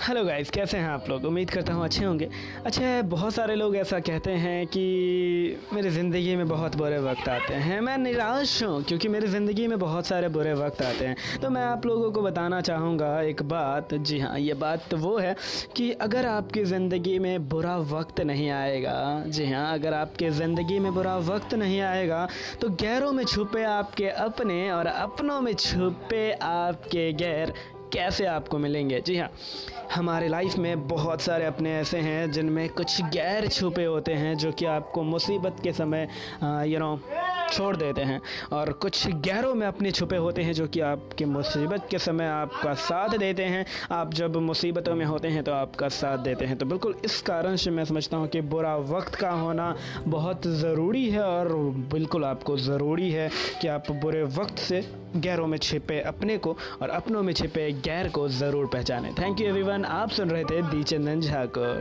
Hello guys कैसे हैं आप लोग? उम्मीद करता हूँ अच्छे होंगे। अच्छा बहुत सारे लोग ऐसा कहते हैं कि मेरी ज़िंदगी में बहुत बुरे वक्त आते हैं। मैं निराश हूँ, क्योंकि मेरी ज़िंदगी में बहुत सारे बुरे वक्त आते हैं। तो मैं आप लोगों को बताना चाहूँगा एक बात। जी हाँ ये बात तो वो है कि अगर आपकी ज़िंदगी में बुरा वक्त नहीं आएगा, जी हाँ अगर आपके ज़िंदगी में बुरा वक्त नहीं आएगा तो गैरों में छुपे आपके अपने और अपनों में छुपे आपके गैर कैसे आपको मिलेंगे? जी हाँ हमारे लाइफ में बहुत सारे अपने ऐसे हैं जिनमें कुछ गैर छुपे होते हैं जो कि आपको मुसीबत के समय यू नो छोड़ देते हैं। और कुछ गहरों में अपने छुपे होते हैं जो कि आपके मुसीबत के समय आपका साथ देते हैं। आप जब मुसीबतों में होते हैं तो आपका साथ देते हैं। तो बिल्कुल इस कारण से मैं समझता हूँ कि बुरा वक्त का होना बहुत ज़रूरी है और बिल्कुल आपको ज़रूरी है कि आप बुरे वक्त से गैरों में छिपे अपने को और अपनों में छिपे गैर को ज़रूर पहचानें। थैंक यू एवरीवन आप सुन रहे थे दी चंदन झा को